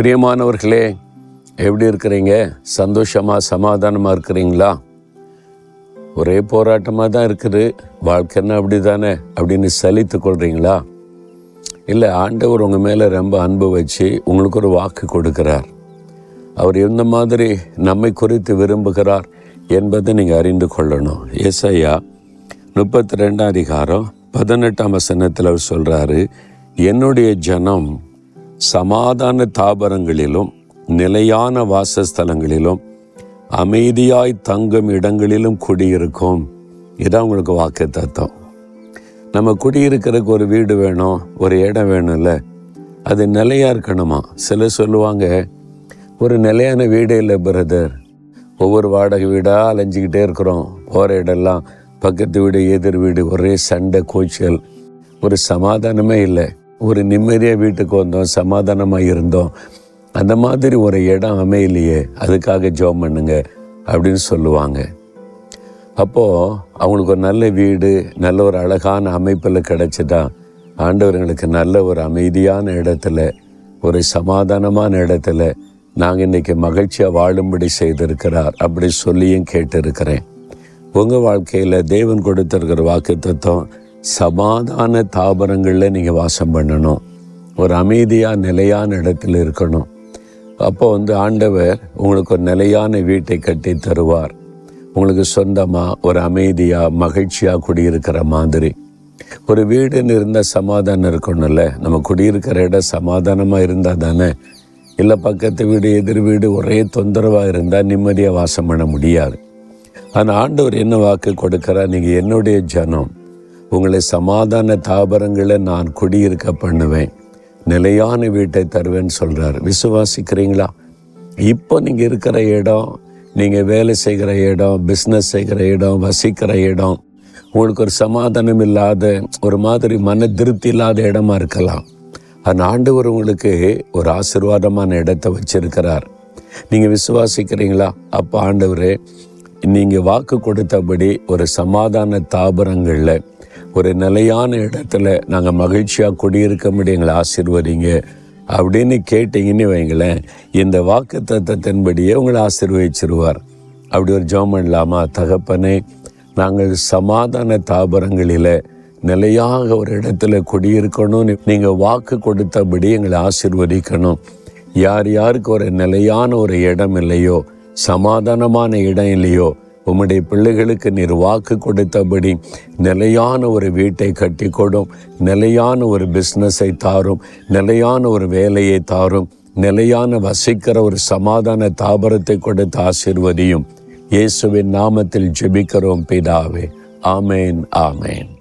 பிரியமானவர்களே எப்படி இருக்கிறீங்க? சந்தோஷமாக சமாதானமாக இருக்கிறீங்களா? ஒரே போராட்டமாக தான் இருக்குது. வாழ்க்கைன்னா அப்படி தானே அப்படின்னு சலித்து கொள்கிறீங்களா இல்லை ஆண்டவர் உங்கள் மேலே ரொம்ப அன்பு வச்சு உங்களுக்கு ஒரு வாக்கு கொடுக்கிறார். அவர் எந்த மாதிரி நம்மை குறித்து விரும்புகிறார் என்பதை நீங்கள் அறிந்து கொள்ளணும். ஏசாயா முப்பத்தி ரெண்டாம் அதிகாரம் பதினெட்டாம் வசனத்தில் அவர் சொல்கிறாரு என்னுடைய ஜனம் சமாதான தாபரங்களிலும் நிலையான வாசஸ்தலங்களிலும் அமைதியாய் தங்கும் இடங்களிலும் குடியிருக்கும். இதான் உங்களுக்கு வாக்கு தத்துவம் நம்ம குடியிருக்கிறதுக்கு ஒரு வீடு வேணும் ஒரு இடம் வேணும்ல அது நிலையாக இருக்கணுமா? சிலர் சொல்லுவாங்க ஒரு நிலையான வீடே இல்லை பிரதர். ஒவ்வொரு வாடகை வீடாக அலைஞ்சிக்கிட்டே இருக்கிறோம். போகிற இடம்லாம் பக்கத்து வீடு எதிர் வீடு ஒரே சண்டை கூச்சல். ஒரு சமாதானமே இல்லை. ஒரு நிம்மதியாக வீட்டுக்கு வந்தோம் சமாதானமாக இருந்தோம். அந்த மாதிரி ஒரு இடம் அமையலையே அதுக்காக ஜோம் பண்ணுங்க அப்படின்னு சொல்லுவாங்க. அப்போது அவங்களுக்கு ஒரு நல்ல வீடு நல்ல ஒரு அழகான அமைப்பில் கிடச்சிட்டா ஆண்டவர்களுக்கு நல்ல ஒரு அமைதியான இடத்துல ஒரு சமாதானமான இடத்துல நாங்கள் இன்னைக்கு மகிழ்ச்சியாக வாழும்படி செய்திருக்கிறார் அப்படி சொல்லியும் கேட்டிருக்கிறேன். உங்கள் வாழ்க்கையில் தேவன் கொடுத்திருக்கிற வாக்கு தத்துவம் சமாதான தாபரங்களில் நீங்கள் வாசம் பண்ணணும். ஒரு அமைதியாக நிலையான இடத்துல இருக்கணும். அப்போ வந்து ஆண்டவர் உங்களுக்கு ஒரு நிலையான வீட்டை கட்டி தருவார். உங்களுக்கு சொந்தமாக ஒரு அமைதியாக மகிழ்ச்சியாக குடியிருக்கிற மாதிரி. ஒரு வீடுன்னு இருந்தால் சமாதானம் இருக்கணும்ல. நம்ம குடியிருக்கிற இடம் சமாதானமாக இருந்தால் தானே. இல்லை பக்கத்து வீடு எதிர் வீடு ஒரே தொந்தரவாக இருந்தால் நிம்மதியாக வாசம் பண்ண முடியாது. ஆனால் ஆண்டவர் என்ன வாக்கு கொடுக்குறா நீங்கள் என்னுடைய ஜனம். உங்களை சமாதான தாபரங்களை நான் குடியிருக்க பண்ணுவேன். நிலையான வீட்டை தருவேன்னு சொல்கிறார் விசுவாசிக்கிறீங்களா? இப்போ நீங்கள் இருக்கிற இடம் நீங்கள் வேலை செய்கிற இடம் பிஸ்னஸ் செய்கிற இடம் வசிக்கிற இடம் உங்களுக்கு ஒரு சமாதானம் இல்லாத ஒரு மாதிரி மன திருப்தி இல்லாத இடமா இருக்கலாம். அந்த ஆண்டவர் உங்களுக்கு ஒரு ஆசீர்வாதமான இடத்தை வச்சிருக்கிறார். நீங்கள் விசுவாசிக்கிறீங்களா? அப்போ ஆண்டவர் நீங்கள் வாக்கு கொடுத்தபடி ஒரு சமாதான தாபரங்களில் ஒரு நிலையான இடத்துல நாங்கள் மகிழ்ச்சியாக குடியிருக்கும்படி எங்களை ஆசீர்வதிங்க அப்படின்னு கேட்டீங்கன்னு வைங்களேன் இந்த வாக்கு தத்தத்தின்படியே உங்களை ஆசீர்வதிச்சிருவார். அப்படி ஒரு ஜோம் பண்ணலாமா தகப்பனே நாங்கள் சமாதான தாபரங்களில் நிலையாக ஒரு இடத்துல குடியிருக்கணும்னு நீங்கள் வாக்கு கொடுத்தபடி எங்களை ஆசிர்வதிக்கணும். யார் யாருக்கு ஒரு நிலையான ஒரு இடம் இல்லையோ சமாதானமான இடம் இல்லையோ உம்முடைய பிள்ளைகளுக்கு நீர் வாக்கு கொடுத்தபடி நிலையான ஒரு வீட்டை கட்டி கொடும் நிலையான ஒரு பிஸ்னஸை தாரும் நிலையான ஒரு வேலையை தாரும் நிலையான வசிக்கிற ஒரு சமாதான தாபரத்தை கொடுத்து ஆசிர்வதியும் இயேசுவின் நாமத்தில் ஜெபிக்கிறோம் பிதாவே. ஆமேன் ஆமேன்.